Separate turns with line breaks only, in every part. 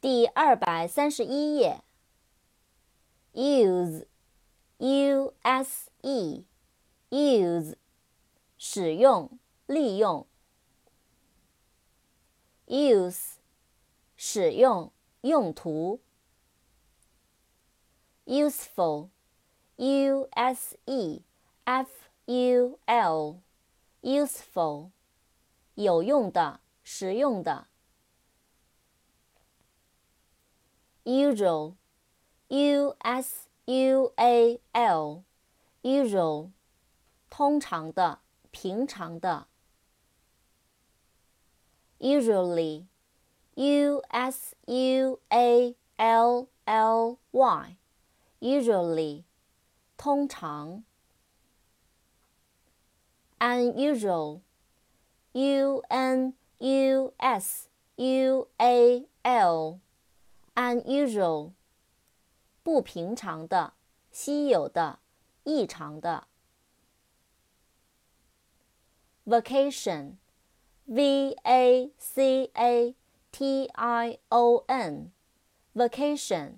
第二百三十一页。use，u s e，use，使用、利用。use，使用、用途。useful，u s e f u l，useful，有用的、实用的。usual, u s u a l, usual, 通常的、平常的。usually, u s u a l l y, usually, 通常。unusual, u n u s u a l unusual，不平常的、稀有的、异常的。vacation，v a c a t i o n，vacation，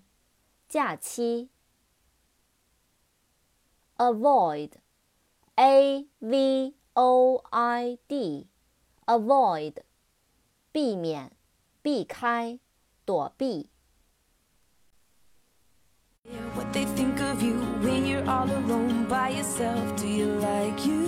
假期。avoid，a v o i d，avoid，避免、避开、躲避。What they think of you when you're all alone by yourself. Do you like you?